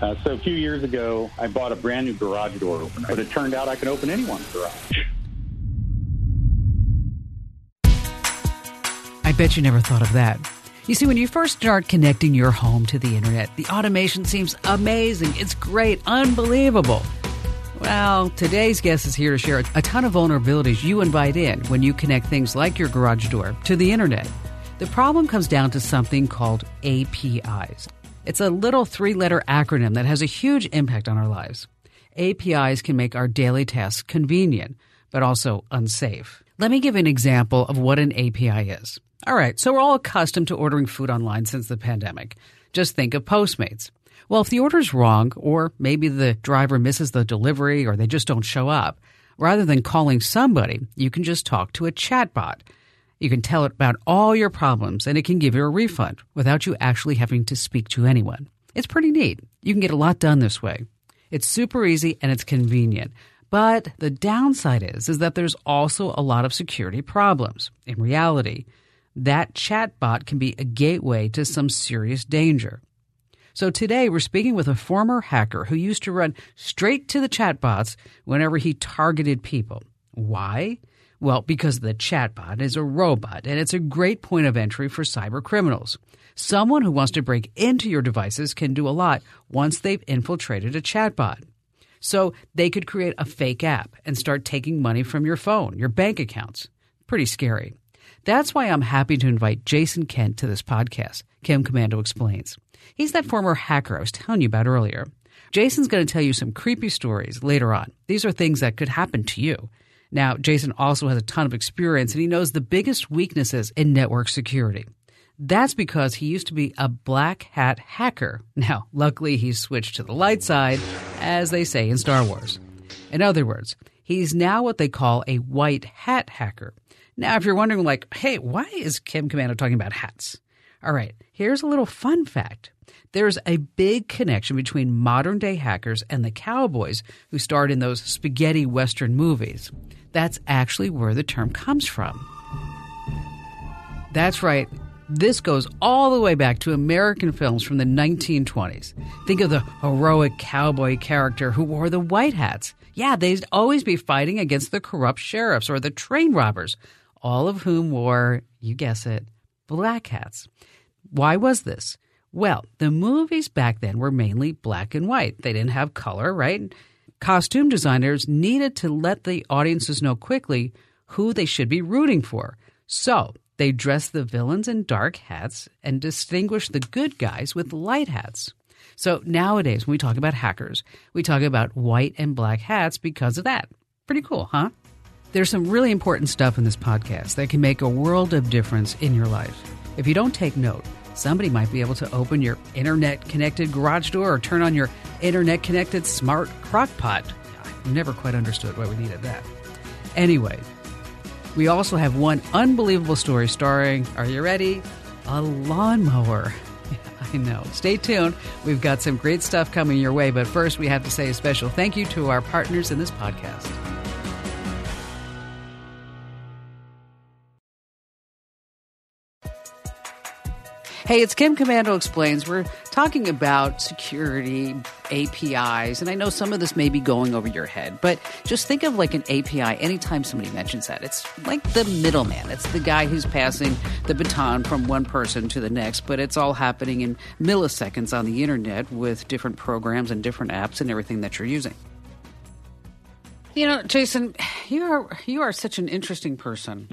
Uh, so a few years ago, I bought a brand new garage door opener, but it turned out I could open anyone's garage. I bet you never thought of that. You see, when you first start connecting your home to the internet, the automation seems amazing. It's great, unbelievable. Well, today's guest is here to share a ton of vulnerabilities you invite in when you connect things like your garage door to the internet. The problem comes down to something called APIs. It's a little three letter acronym that has a huge impact on our lives. APIs can make our daily tasks convenient, but also unsafe. Let me give an example of what an API is. All right, so we're all accustomed to ordering food online since the pandemic. Just think of Postmates. Well, if the order's wrong, or maybe the driver misses the delivery or they just don't show up, rather than calling somebody, you can just talk to a chatbot. You can tell it about all your problems and it can give you a refund without you actually having to speak to anyone. It's pretty neat. You can get a lot done this way. It's super easy and it's convenient. But the downside is is that there's also a lot of security problems. In reality, that chatbot can be a gateway to some serious danger. So today we're speaking with a former hacker who used to run straight to the chatbots whenever he targeted people. Why? Well, because the chatbot is a robot and it's a great point of entry for cyber criminals. Someone who wants to break into your devices can do a lot once they've infiltrated a chatbot. So they could create a fake app and start taking money from your phone, your bank accounts. Pretty scary. That's why I'm happy to invite Jason Kent to this podcast, Kim Komando Explains. He's that former hacker I was telling you about earlier. Jason's going to tell you some creepy stories later on. These are things that could happen to you. Now, Jason also has a ton of experience and he knows the biggest weaknesses in network security. That's because he used to be a black hat hacker. Now, luckily, he's switched to the light side, as they say in Star Wars. In other words, he's now what they call a white hat hacker. Now, if you're wondering, like, hey, why is Kim Komando talking about hats? All right, here's a little fun fact. There's a big connection between modern day hackers and the cowboys who starred in those spaghetti western movies. That's actually where the term comes from. That's right. This goes all the way back to American films from the 1920s. Think of the heroic cowboy character who wore the white hats. Yeah, they'd always be fighting against the corrupt sheriffs or the train robbers all of whom wore, you guess it, black hats. Why was this? Well, the movies back then were mainly black and white. They didn't have color, right? Costume designers needed to let the audiences know quickly who they should be rooting for. So they dressed the villains in dark hats and distinguished the good guys with light hats. So nowadays, when we talk about hackers, we talk about white and black hats because of that. Pretty cool, huh? There's some really important stuff in this podcast that can make a world of difference in your life. If you don't take note, somebody might be able to open your internet connected garage door or turn on your internet connected smart crock pot. I never quite understood why we needed that. Anyway, we also have one unbelievable story starring, are you ready? A lawnmower. I know. Stay tuned. We've got some great stuff coming your way, but first we have to say a special thank you to our partners in this podcast. Hey, it's Kim Komando Explains. We're talking about security, APIs, and I know some of this may be going over your head, but just think of like an API anytime somebody mentions that. It's like the middleman. It's the guy who's passing the baton from one person to the next, but it's all happening in milliseconds on the internet with different programs and different apps and everything that you're using. You know, Jason, you are you are such an interesting person.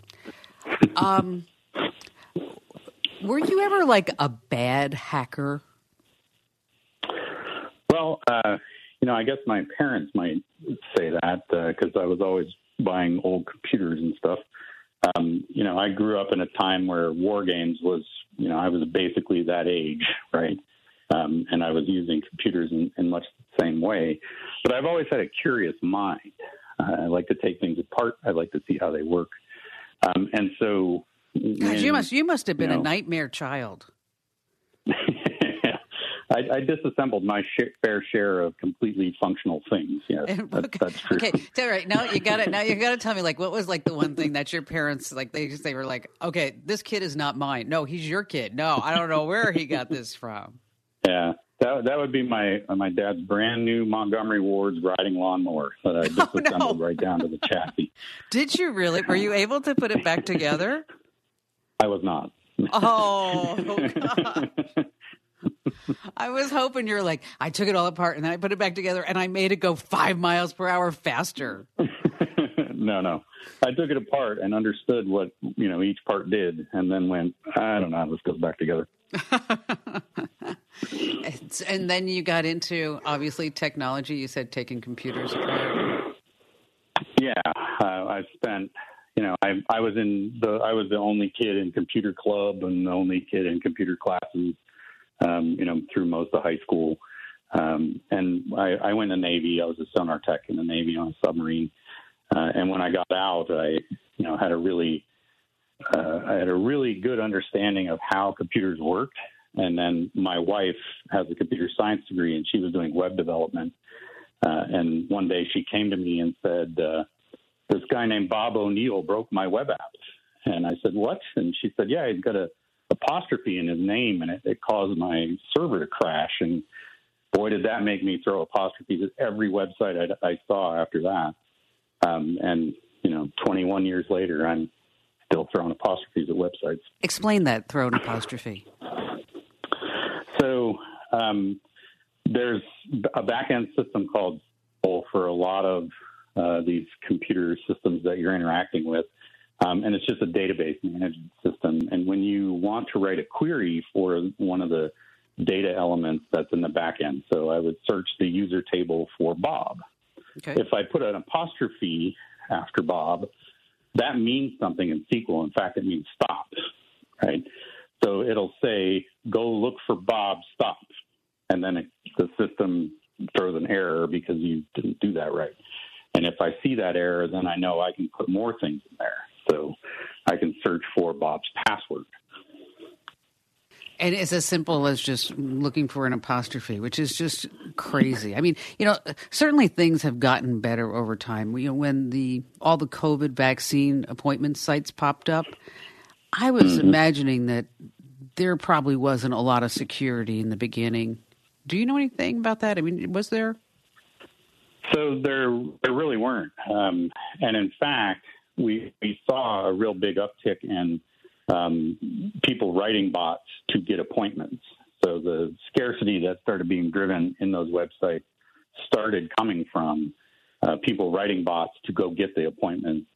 Um, were you ever like a bad hacker? Well, uh, you know, I guess my parents might say that because uh, I was always buying old computers and stuff. Um, you know, I grew up in a time where war games was, you know, I was basically that age, right? Um, and I was using computers in, in much the same way. But I've always had a curious mind. Uh, I like to take things apart. I like to see how they work. Um, and so Gosh, you must you must have been you know, a nightmare child. I, I, disassembled my fair share of completely functional things. Yes, that, that's true. Okay, all right. Now you got it. Now you got to tell me, like, what was like the one thing that your parents like? They just they were like, okay, this kid is not mine. No, he's your kid. No, I don't know where he got this from. Yeah, That, that would be my uh, my dad's brand new Montgomery Ward's riding lawnmower that I just Oh, no. right down to the chassis. Did you really? Were you able to put it back together? I was not. Oh, God. I was hoping you're like, I took it all apart and then I put it back together and I made it go five miles per hour faster. no, no. I took it apart and understood what you know each part did, and then went, I don't know how this goes back together. And then you got into obviously technology. You said taking computers apart. Yeah, uh, I spent. You know, I I was in the I was the only kid in computer club and the only kid in computer classes. Um, you know, through most of high school, um, and I, I went to Navy. I was a sonar tech in the Navy on a submarine. Uh, and when I got out, I you know had a really uh, I had a really good understanding of how computers worked. And then my wife has a computer science degree, and she was doing web development. Uh, and one day she came to me and said, uh, "This guy named Bob O'Neill broke my web app." And I said, "What?" And she said, "Yeah, he's got a apostrophe in his name, and it, it caused my server to crash." And boy, did that make me throw apostrophes at every website I, I saw after that. Um, and you know, 21 years later, I'm still throwing apostrophes at websites. Explain that throw an apostrophe. So um, there's a back end system called SQL for a lot of uh, these computer systems that you're interacting with. Um, and it's just a database management system. And when you want to write a query for one of the data elements that's in the back end, so I would search the user table for Bob. Okay. If I put an apostrophe after Bob, that means something in SQL. In fact, it means stop, right? So it'll say, go look for Bob, stop. And then it, the system throws an error because you didn't do that right. And if I see that error, then I know I can put more things in there. So I can search for Bob's password. And it's as simple as just looking for an apostrophe, which is just crazy. I mean, you know, certainly things have gotten better over time. You know, when the all the COVID vaccine appointment sites popped up, I was mm-hmm. imagining that there probably wasn't a lot of security in the beginning. Do you know anything about that? I mean, was there? So there, there really weren't. Um, and in fact, we, we saw a real big uptick in um, people writing bots to get appointments. So the scarcity that started being driven in those websites started coming from uh, people writing bots to go get the appointments.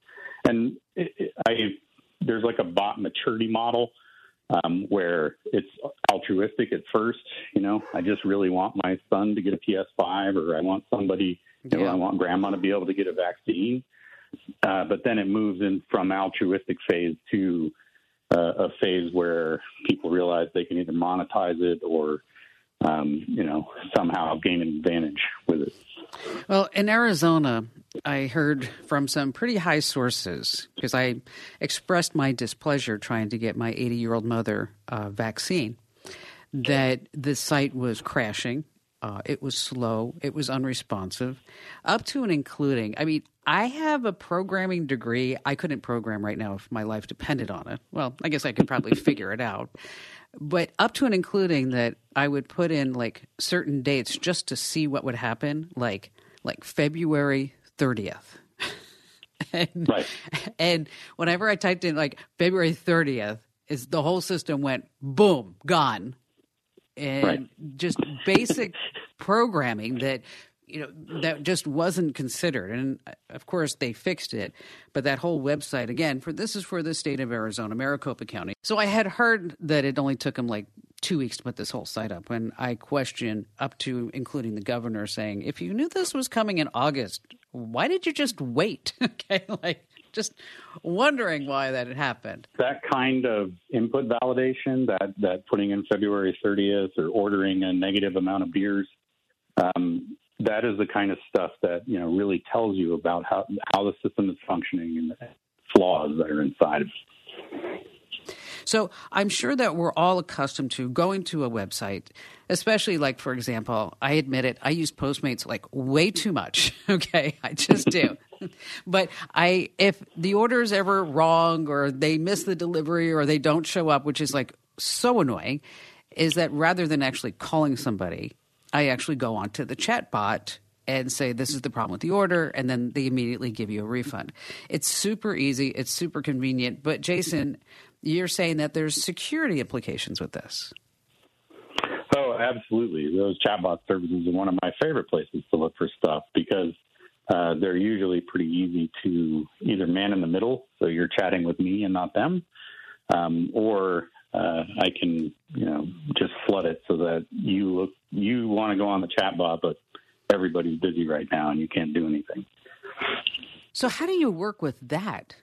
And it, it, I, there's like a bot maturity model um, where it's altruistic at first. You know, I just really want my son to get a PS5, or I want somebody, you know, Yeah. I want grandma to be able to get a vaccine. Uh, but then it moves in from altruistic phase to uh, a phase where people realize they can either monetize it or, um, you know, somehow gain an advantage with it. Well, in Arizona, I heard from some pretty high sources because I expressed my displeasure trying to get my 80 year old mother uh, vaccine that the site was crashing. Uh, it was slow. It was unresponsive, up to and including. I mean, I have a programming degree. I couldn't program right now if my life depended on it. Well, I guess I could probably figure it out. But up to and including that, I would put in like certain dates just to see what would happen, like like February thirtieth. and, Right. and whenever I typed in like February thirtieth, is the whole system went boom, gone and Right. just basic programming that you know that just wasn't considered. And uh, of course they fixed it. But that whole website again for this is for the state of arizona maricopa county. So i had heard that it only took them like two weeks to put this whole site up. And i question up to including the governor saying if you knew this was coming in august why did you just wait? Okay like just wondering why that had happened that kind of input validation, that that putting in February 30th or ordering a negative amount of beers, um, that is the kind of stuff that you know really tells you about how how the system is functioning and the flaws that are inside of it. So I'm sure that we're all accustomed to going to a website, especially like, for example, I admit it, I use Postmates like way too much. Okay, I just do. but I, if the order is ever wrong or they miss the delivery or they don't show up, which is like so annoying, is that rather than actually calling somebody, I actually go onto the chat bot and say this is the problem with the order and then they immediately give you a refund. It's super easy. It's super convenient. But jason you're saying that there's security implications with this. Oh absolutely. Those chatbot services are one of my favorite places to look for stuff because uh, they're usually pretty easy to either man in the middle so you're chatting with me and not them um, or uh, I can, you know, just flood it so that you look, you want to go on the chat bot, but everybody's busy right now and you can't do anything. So, how do you work with that?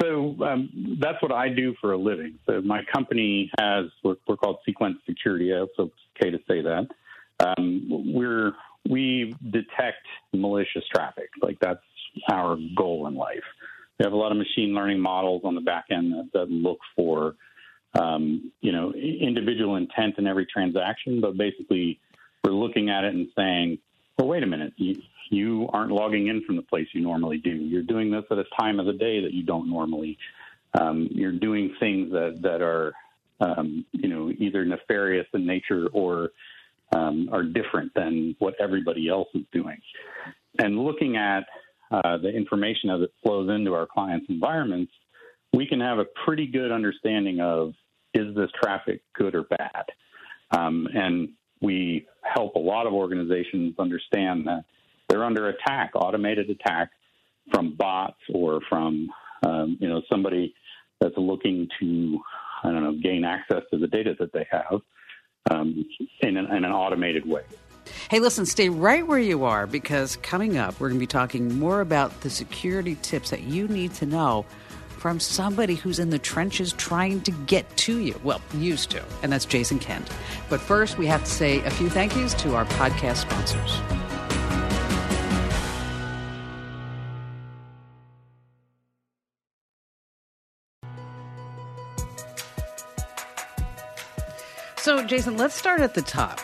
So um, that's what I do for a living. So my company has we're, we're called Cequence Security. So it's okay to say that. Um, we're we detect malicious traffic. Like that's our goal in life. We have a lot of machine learning models on the back end that, that look for um, you know individual intent in every transaction, but basically we're looking at it and saying, well, wait a minute, you, you aren't logging in from the place you normally do. You're doing this at a time of the day that you don't normally. Um, you're doing things that that are, um, you know, either nefarious in nature or um, are different than what everybody else is doing. And looking at uh, the information as it flows into our clients' environments, we can have a pretty good understanding of is this traffic good or bad. Um, and we help a lot of organizations understand that they're under attack, automated attack from bots or from um, you know somebody that's looking to I don't know gain access to the data that they have um, in, an, in an automated way. Hey, listen, stay right where you are because coming up, we're going to be talking more about the security tips that you need to know from somebody who's in the trenches trying to get to you. Well, used to, and that's Jason Kent. But first, we have to say a few thank yous to our podcast sponsors. So, Jason, let's start at the top.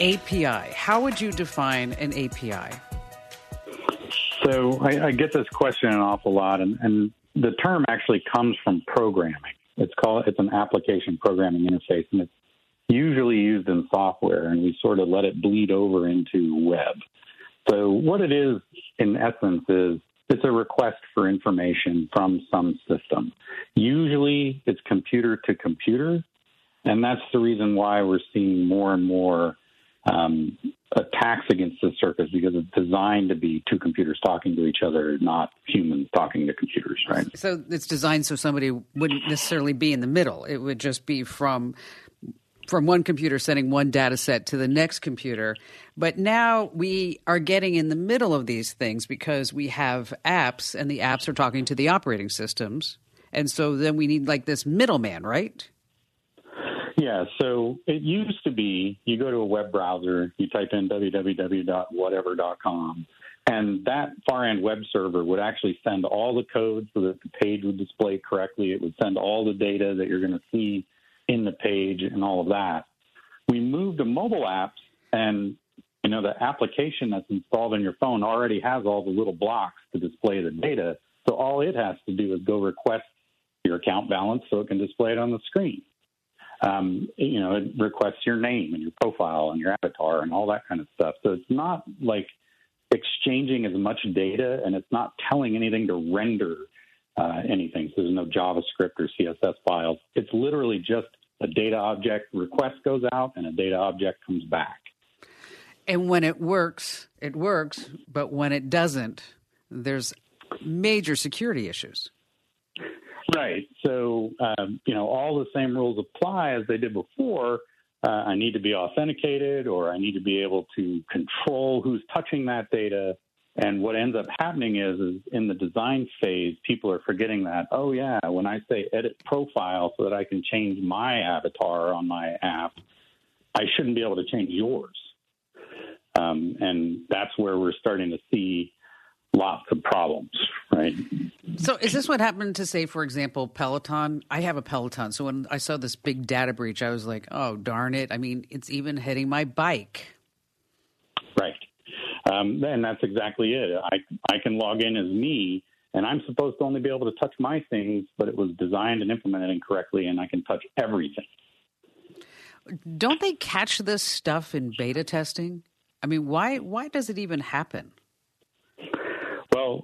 API. How would you define an API? So I, I, get this question an awful lot, and, and the term actually comes from programming. It's called it's an application programming interface, and it's usually used in software, and we sort of let it bleed over into web. So what it is, in essence, is it's a request for information from some system. Usually, it's computer to computer, and that's the reason why we're seeing more and more um, attacks against the surface because it's designed to be two computers talking to each other, not humans talking to computers, right? So it's designed so somebody wouldn't necessarily be in the middle. It would just be from from one computer sending one data set to the next computer. But now we are getting in the middle of these things because we have apps and the apps are talking to the operating systems. And so then we need like this middleman, right? Yeah, so it used to be you go to a web browser, you type in www.whatever.com, and that far end web server would actually send all the code so that the page would display correctly. It would send all the data that you're going to see in the page and all of that. We moved to mobile apps, and you know the application that's installed on your phone already has all the little blocks to display the data. So all it has to do is go request your account balance so it can display it on the screen um, you know, it requests your name and your profile and your avatar and all that kind of stuff. So it's not like exchanging as much data and it's not telling anything to render uh, anything. So there's no JavaScript or CSS files. It's literally just a data object request goes out and a data object comes back. And when it works, it works. But when it doesn't, there's major security issues. Right. So, um, you know, all the same rules apply as they did before. Uh, I need to be authenticated or I need to be able to control who's touching that data. And what ends up happening is, is in the design phase, people are forgetting that, oh, yeah, when I say edit profile so that I can change my avatar on my app, I shouldn't be able to change yours. Um, and that's where we're starting to see lots of problems, right? So, is this what happened to, say, for example, Peloton? I have a Peloton. So, when I saw this big data breach, I was like, oh, darn it. I mean, it's even hitting my bike. Right. Um, and that's exactly it. I, I can log in as me, and I'm supposed to only be able to touch my things, but it was designed and implemented incorrectly, and I can touch everything. Don't they catch this stuff in beta testing? I mean, why why does it even happen? Well,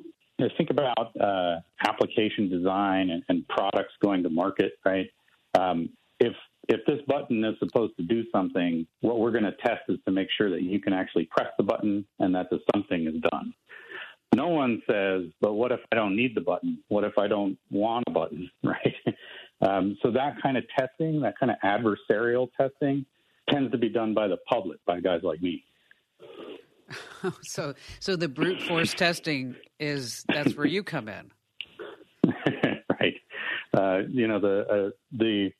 think about uh, application design and, and, products going to market, right? Um, if if this button is supposed to do something, what we're going to test is to make sure that you can actually press the button and that the something is done. No one says, but what if I don't need the button? What if I don't want a button, right? Um, so that kind of testing, that kind of adversarial testing, tends to be done by the public, by guys like me. so, so the brute force testing is that's where you come in, right? Uh, you know the uh, the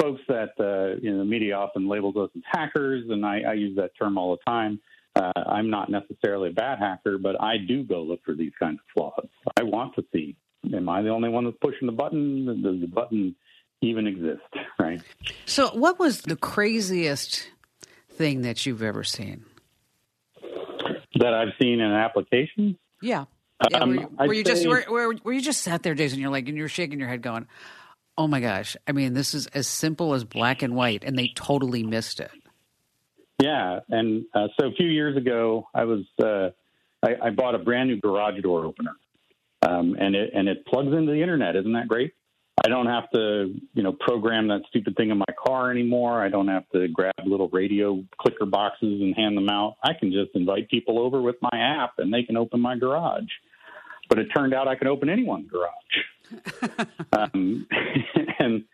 folks that uh, you know the media often labels us as hackers, and I, I use that term all the time. Uh, I'm not necessarily a bad hacker, but I do go look for these kinds of flaws. I want to see: Am I the only one that's pushing the button? Does the button even exist? Right. So, what was the craziest thing that you've ever seen? That I've seen in an application? Yeah. Yeah, um, where, you, where you just where, where, where you just sat there, Jason, you're like, and you're shaking your head, going, "Oh my gosh!" I mean, this is as simple as black and white, and they totally missed it. Yeah, and uh, so a few years ago, I was uh, I, I, bought a brand new garage door opener, um, and it and it plugs into the internet. Isn't that great? I don't have to you know program that stupid thing in my car anymore. I don't have to grab little radio clicker boxes and hand them out. I can just invite people over with my app, and they can open my garage. But it turned out I could open anyone's garage. um, and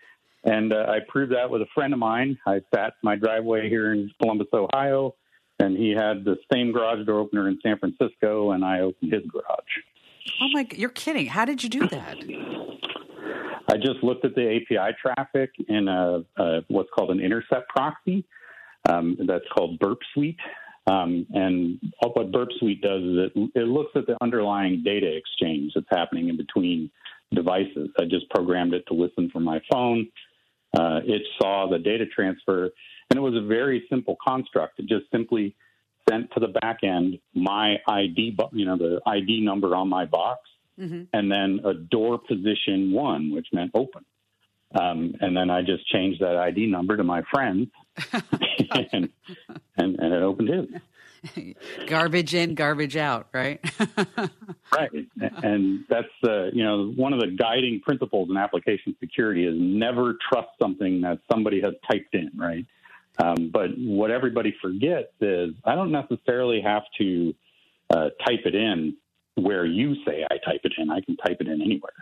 and uh, I proved that with a friend of mine. I sat in my driveway here in Columbus, Ohio, and he had the same garage door opener in San Francisco, and I opened his garage. Oh my! You're kidding! How did you do that? I just looked at the API traffic in a, a what's called an intercept proxy. Um, that's called Burp Suite. Um, and what Burp Suite does is it, it looks at the underlying data exchange that's happening in between devices. I just programmed it to listen from my phone uh, it saw the data transfer, and it was a very simple construct. It just simply sent to the back end my ID, you know, the ID number on my box, mm-hmm. and then a door position one, which meant open. Um, and then I just changed that ID number to my friend, and, and, and it opened his. garbage in, garbage out, right? right, and that's uh, you know one of the guiding principles in application security is never trust something that somebody has typed in, right? Um, but what everybody forgets is I don't necessarily have to uh, type it in where you say I type it in. I can type it in anywhere.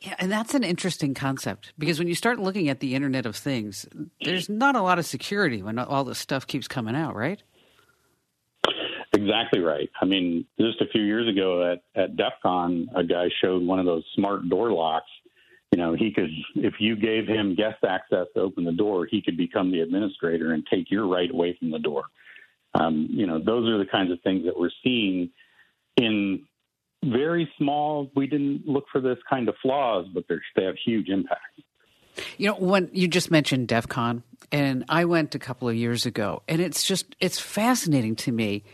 Yeah, and that's an interesting concept because when you start looking at the Internet of Things, there's not a lot of security when all this stuff keeps coming out, right? Exactly right. I mean, just a few years ago at, at DEF CON, a guy showed one of those smart door locks. You know, he could, if you gave him guest access to open the door, he could become the administrator and take your right away from the door. Um, you know, those are the kinds of things that we're seeing in very small. We didn't look for this kind of flaws, but they have huge impact. You know, when you just mentioned DEF CON, and I went a couple of years ago, and it's just it's fascinating to me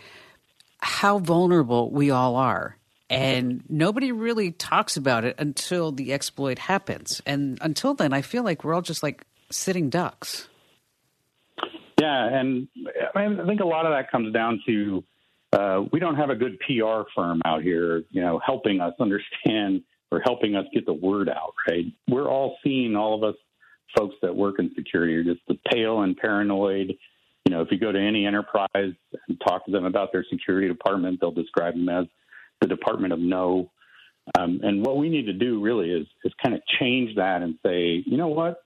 how vulnerable we all are. And nobody really talks about it until the exploit happens. And until then, I feel like we're all just like sitting ducks. Yeah, and I, I think a lot of that comes down to uh, we don't have a good PR firm out here, you know, helping us understand or helping us get the word out. Right? We're all seeing all of us folks that work in security are just the pale and paranoid you know, if you go to any enterprise and talk to them about their security department, they'll describe them as the Department of No. Um, and what we need to do really is is kind of change that and say, you know what,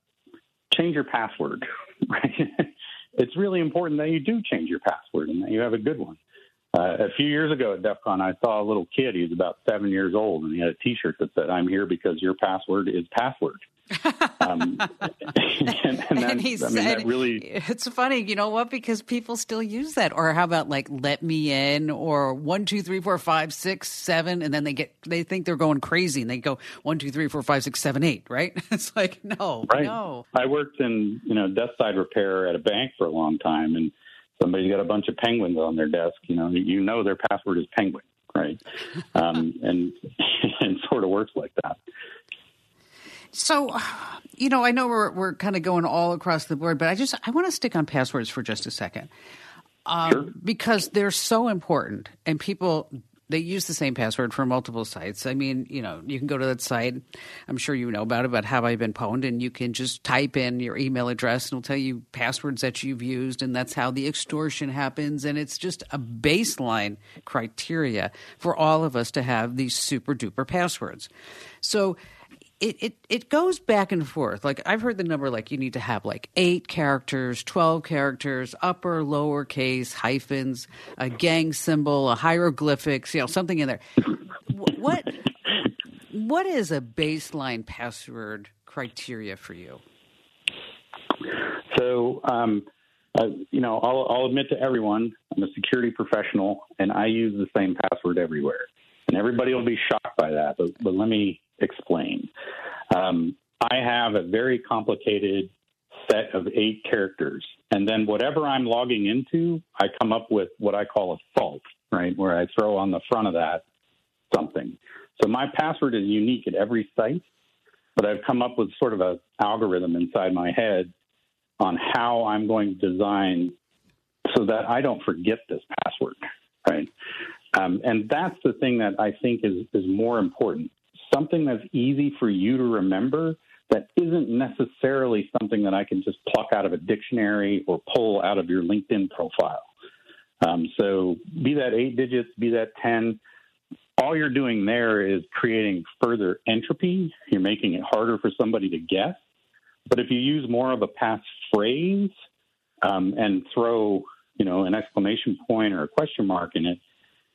change your password. Right? it's really important that you do change your password and that you have a good one. Uh, a few years ago at DEF CON, I saw a little kid. He was about seven years old, and he had a T-shirt that said, "I'm here because your password is password." um, and, and, and he I mean, said, really, "It's funny, you know what? Because people still use that. Or how about like "Let me in" or one, two, three, four, five, six, seven, and then they get they think they're going crazy, and they go one, two, three, four, five, six, seven, eight. Right? It's like no, right. no. I worked in you know desk side repair at a bank for a long time, and somebody's got a bunch of penguins on their desk. You know, you know their password is penguin, right? Um, and and sort of works like that. So, you know, I know we're we're kind of going all across the board, but I just I want to stick on passwords for just a second, um, sure. because they're so important, and people they use the same password for multiple sites. I mean, you know, you can go to that site. I'm sure you know about it, about Have I Been Pwned, and you can just type in your email address, and it'll tell you passwords that you've used, and that's how the extortion happens. And it's just a baseline criteria for all of us to have these super duper passwords. So it, it, it goes back and forth. Like I've heard the number like you need to have like eight characters, twelve characters, upper, lower case, hyphens, a gang symbol, a hieroglyphics, you know, something in there. what what is a baseline password criteria for you? So, um, uh, you know, I'll, I'll admit to everyone, I'm a security professional, and I use the same password everywhere. And everybody will be shocked by that, but, but let me explain. Um, I have a very complicated set of eight characters. And then whatever I'm logging into, I come up with what I call a fault, right? Where I throw on the front of that something. So my password is unique at every site, but I've come up with sort of an algorithm inside my head on how I'm going to design so that I don't forget this password, right? Um, and that's the thing that I think is, is more important something that's easy for you to remember that isn't necessarily something that I can just pluck out of a dictionary or pull out of your LinkedIn profile. Um, so, be that eight digits, be that 10, all you're doing there is creating further entropy. You're making it harder for somebody to guess. But if you use more of a passphrase um, and throw, you know, an exclamation point or a question mark in it,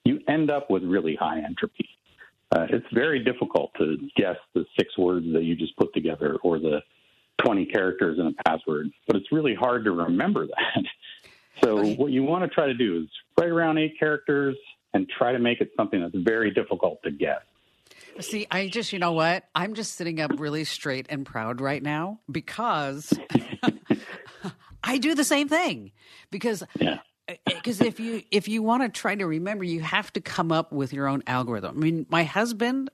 you end up with really high entropy uh, it's very difficult to guess the six words that you just put together or the 20 characters in a password, but it's really hard to remember that. So, what you want to try to do is right around eight characters and try to make it something that's very difficult to guess. See, I just, you know what? I'm just sitting up really straight and proud right now because I do the same thing. Because yeah because if you if you want to try to remember, you have to come up with your own algorithm. I mean, my husband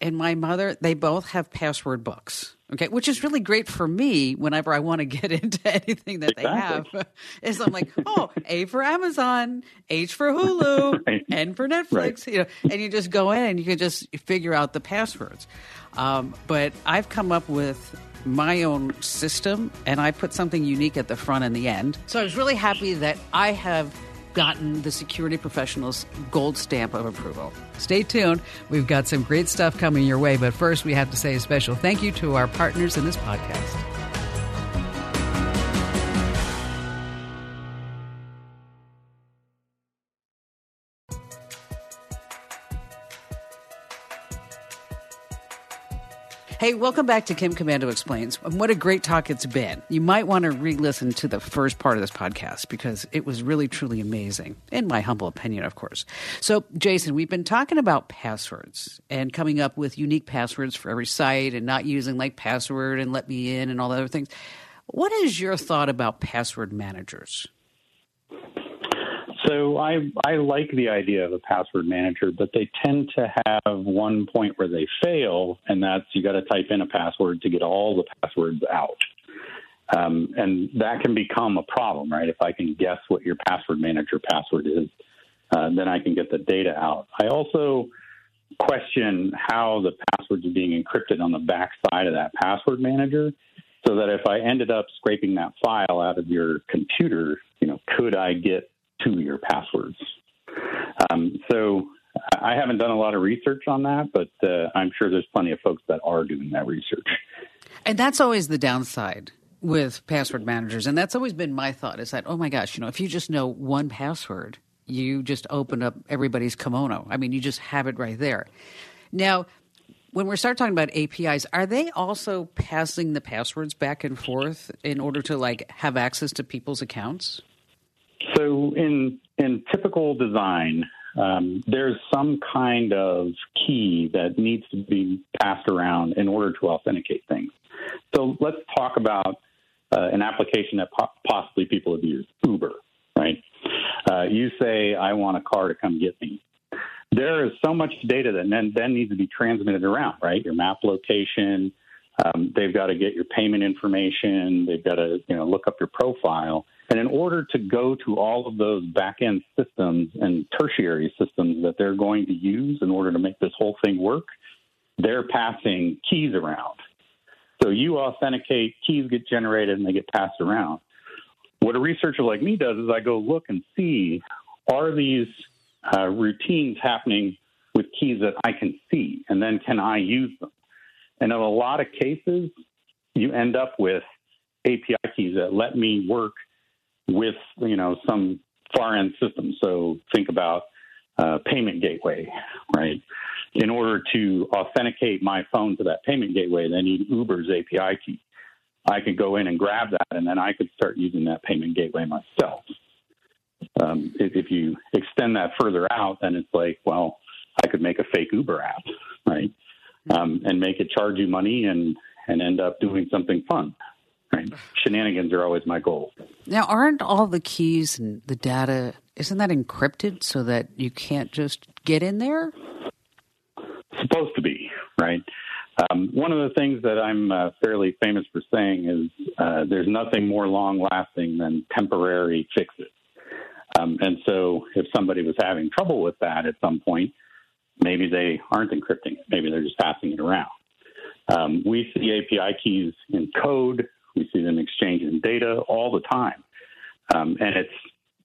and my mother, they both have password books. Okay, which is really great for me whenever I want to get into anything that exactly. they have. Is I'm like, oh, A for Amazon, H for Hulu, right. N for Netflix. Right. You know, and you just go in and you can just figure out the passwords. Um, but I've come up with my own system and I put something unique at the front and the end. So I was really happy that I have gotten the security professionals gold stamp of approval. Stay tuned. We've got some great stuff coming your way, but first we have to say a special thank you to our partners in this podcast. Hey, welcome back to Kim Komando Explains. What a great talk it's been. You might want to re listen to the first part of this podcast because it was really, truly amazing, in my humble opinion, of course. So, Jason, we've been talking about passwords and coming up with unique passwords for every site and not using like password and let me in and all the other things. What is your thought about password managers? So I I like the idea of a password manager, but they tend to have one point where they fail, and that's you got to type in a password to get all the passwords out. Um, and that can become a problem, right? If I can guess what your password manager password is, uh, then I can get the data out. I also question how the passwords are being encrypted on the back side of that password manager so that if I ended up scraping that file out of your computer, you know, could I get to your passwords. Um, so I haven't done a lot of research on that, but uh, I'm sure there's plenty of folks that are doing that research. And that's always the downside with password managers. And that's always been my thought is that, oh my gosh, you know, if you just know one password, you just open up everybody's kimono. I mean, you just have it right there. Now, when we start talking about APIs, are they also passing the passwords back and forth in order to like have access to people's accounts? So in in typical design, um, there's some kind of key that needs to be passed around in order to authenticate things. So let's talk about uh, an application that po- possibly people have used, Uber, right? Uh, you say, I want a car to come get me. there is so much data that then, then needs to be transmitted around, right? Your map location, um, they've got to get your payment information, they've got to you know look up your profile. And in order to go to all of those back end systems and tertiary systems that they're going to use in order to make this whole thing work, they're passing keys around. So you authenticate, keys get generated, and they get passed around. What a researcher like me does is I go look and see are these uh, routines happening with keys that I can see, and then can I use them? And in a lot of cases, you end up with API keys that let me work with you know some far end system. So think about uh, payment gateway, right? In order to authenticate my phone to that payment gateway, they need Uber's API key. I could go in and grab that, and then I could start using that payment gateway myself. Um, if, if you extend that further out, then it's like, well, I could make a fake Uber app, right? Um, and make it charge you money and and end up doing something fun. Right? Shenanigans are always my goal. Now, aren't all the keys and the data isn't that encrypted so that you can't just get in there? Supposed to be, right? Um, one of the things that I'm uh, fairly famous for saying is uh, there's nothing more long lasting than temporary fixes. Um, and so if somebody was having trouble with that at some point, maybe they aren't encrypting it. Maybe they're just passing it around. Um, we see API keys in code. We see them exchanging data all the time. Um, and it's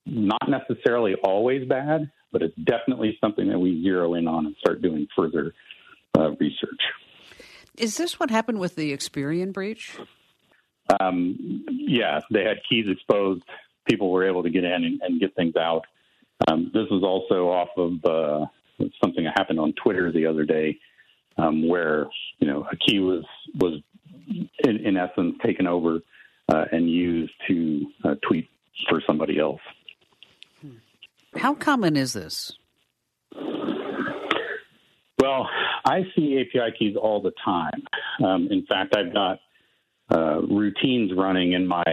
not necessarily always bad, but it's definitely something that we zero in on and start doing further uh, research. Is this what happened with the Experian breach? Um, yeah, they had keys exposed. People were able to get in and, and get things out. Um, this was also off of uh, something that happened on Twitter the other day, um, where you know a key was was in, in essence taken over uh, and used to uh, tweet for somebody else. How common is this? Well, I see API keys all the time. Um, in fact, I've got uh, routines running in my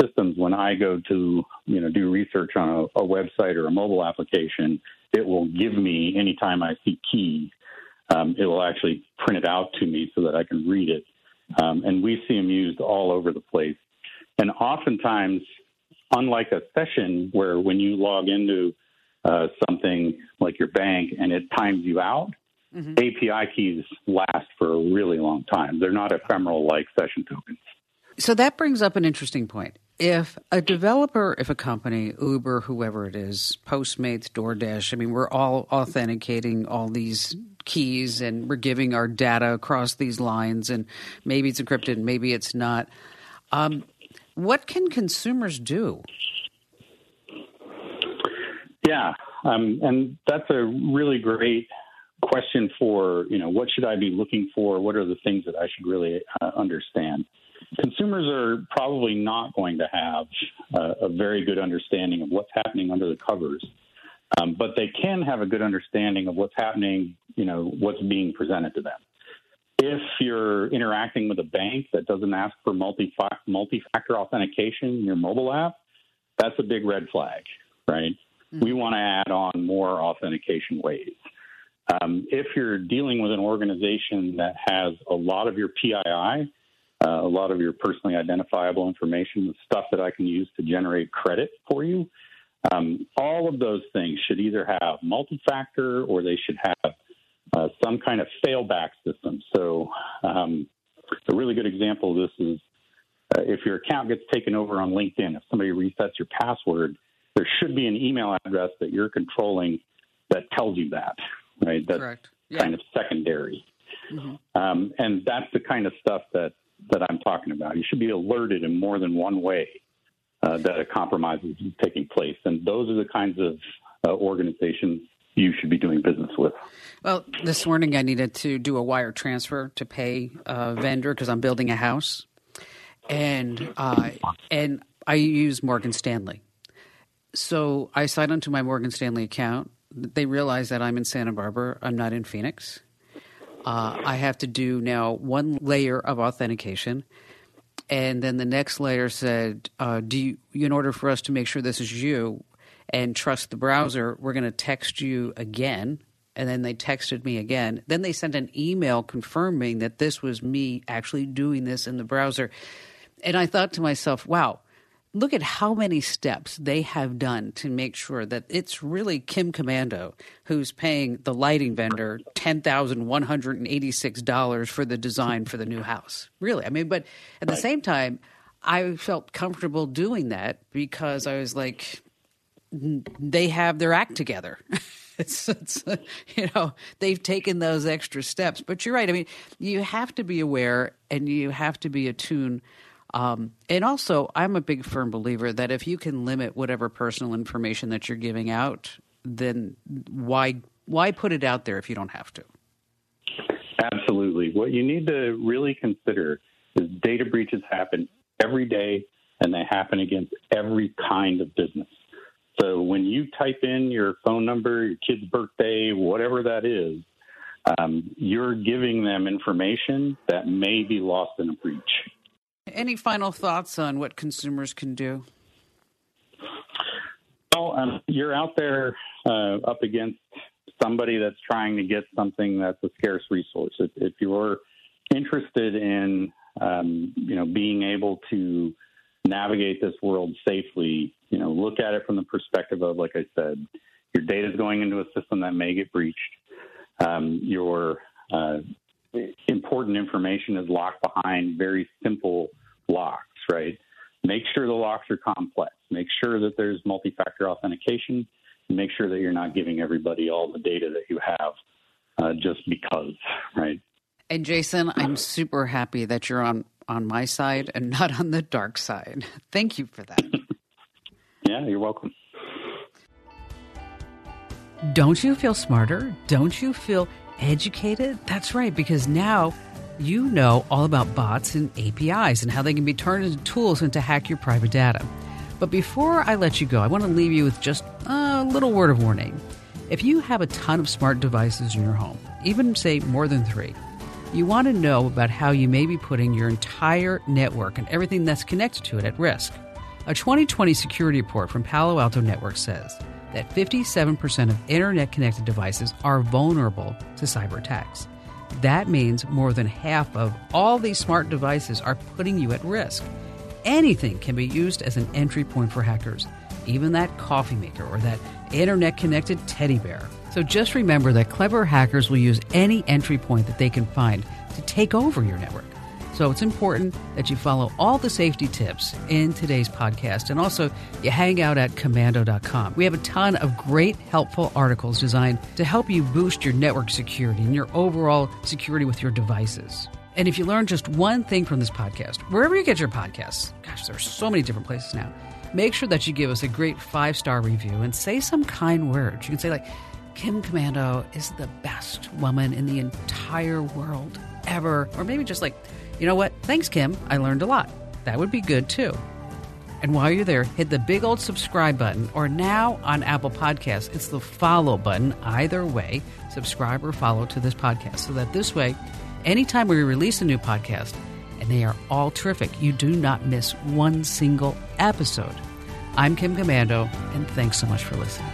systems when I go to you know do research on a, a, website or a mobile application. It will give me anytime I see keys. Um, it will actually print it out to me so that I can read it. Um, and we see them used all over the place. And oftentimes, unlike a session where when you log into uh, something like your bank and it times you out, mm-hmm. API keys last for a really long time. They're not ephemeral like session tokens. So that brings up an interesting point. If a developer, if a company, Uber, whoever it is, Postmates, DoorDash, I mean, we're all authenticating all these keys and we're giving our data across these lines, and maybe it's encrypted, maybe it's not. Um, what can consumers do? Yeah, um, and that's a really great question for you know what should I be looking for? What are the things that I should really uh, understand? Consumers are probably not going to have uh, a very good understanding of what's happening under the covers, um, but they can have a good understanding of what's happening. You know what's being presented to them. If you're interacting with a bank that doesn't ask for multi multi-factor authentication in your mobile app, that's a big red flag, right? Mm-hmm. We want to add on more authentication ways. Um, if you're dealing with an organization that has a lot of your PII, uh, a lot of your personally identifiable information, the stuff that I can use to generate credit for you, um, all of those things should either have multi factor or they should have uh, some kind of failback system. So, um, a really good example of this is uh, if your account gets taken over on LinkedIn, if somebody resets your password, there should be an email address that you're controlling that tells you that, right? That's Correct. Yeah. kind of secondary. Mm-hmm. Um, and that's the kind of stuff that, that I'm talking about. You should be alerted in more than one way uh, that a compromise is taking place. And those are the kinds of uh, organizations you should be doing business with. Well, this morning I needed to do a wire transfer to pay a vendor because I'm building a house, and uh, and I use Morgan Stanley. So I signed onto my Morgan Stanley account. They realize that I'm in Santa Barbara. I'm not in Phoenix. Uh, I have to do now one layer of authentication. And then the next layer said, uh, "Do you, in order for us to make sure this is you and trust the browser, we're going to text you again and then they texted me again. Then they sent an email confirming that this was me actually doing this in the browser. And I thought to myself, wow, look at how many steps they have done to make sure that it's really Kim Komando who's paying the lighting vendor $10,186 for the design for the new house. Really. I mean, but at the same time, I felt comfortable doing that because I was like, they have their act together. it's, it's, you know they've taken those extra steps. But you're right. I mean, you have to be aware and you have to be attuned. Um, and also, I'm a big firm believer that if you can limit whatever personal information that you're giving out, then why why put it out there if you don't have to? Absolutely. What you need to really consider is data breaches happen every day and they happen against every kind of business. So when you type in your phone number, your kid's birthday, whatever that is, um, you're giving them information that may be lost in a breach. Any final thoughts on what consumers can do? Well, um, you're out there uh, up against somebody that's trying to get something that's a scarce resource. If, if you're interested in, um, you know, being able to navigate this world safely, you know, look at it from the perspective of, like I said, your data is going into a system that may get breached. Um, your uh, important information is locked behind very simple locks, right? Make sure the locks are complex. Make sure that there's multi-factor authentication. And make sure that you're not giving everybody all the data that you have uh, just because, right? And Jason, I'm super happy that you're on on my side and not on the dark side. Thank you for that. yeah, you're welcome. Don't you feel smarter? Don't you feel educated? That's right, because now you know all about bots and APIs and how they can be turned into tools and to hack your private data. But before I let you go, I want to leave you with just a little word of warning. If you have a ton of smart devices in your home, even say more than three, you want to know about how you may be putting your entire network and everything that's connected to it at risk. A 2020 security report from Palo Alto Networks says that 57% of internet connected devices are vulnerable to cyber attacks. That means more than half of all these smart devices are putting you at risk. Anything can be used as an entry point for hackers, even that coffee maker or that internet connected teddy bear. So just remember that clever hackers will use any entry point that they can find to take over your network. So it's important that you follow all the safety tips in today's podcast and also you hang out at komando.com. We have a ton of great helpful articles designed to help you boost your network security and your overall security with your devices. And if you learn just one thing from this podcast, wherever you get your podcasts, gosh, there are so many different places now, make sure that you give us a great five star review and say some kind words. You can say, like, Kim Komando is the best woman in the entire world ever. Or maybe just like, you know what? Thanks, Kim. I learned a lot. That would be good too. And while you're there, hit the big old subscribe button, or now on Apple Podcasts, it's the follow button. Either way, subscribe or follow to this podcast so that this way, anytime we release a new podcast, and they are all terrific, you do not miss one single episode. I'm Kim Komando, and thanks so much for listening.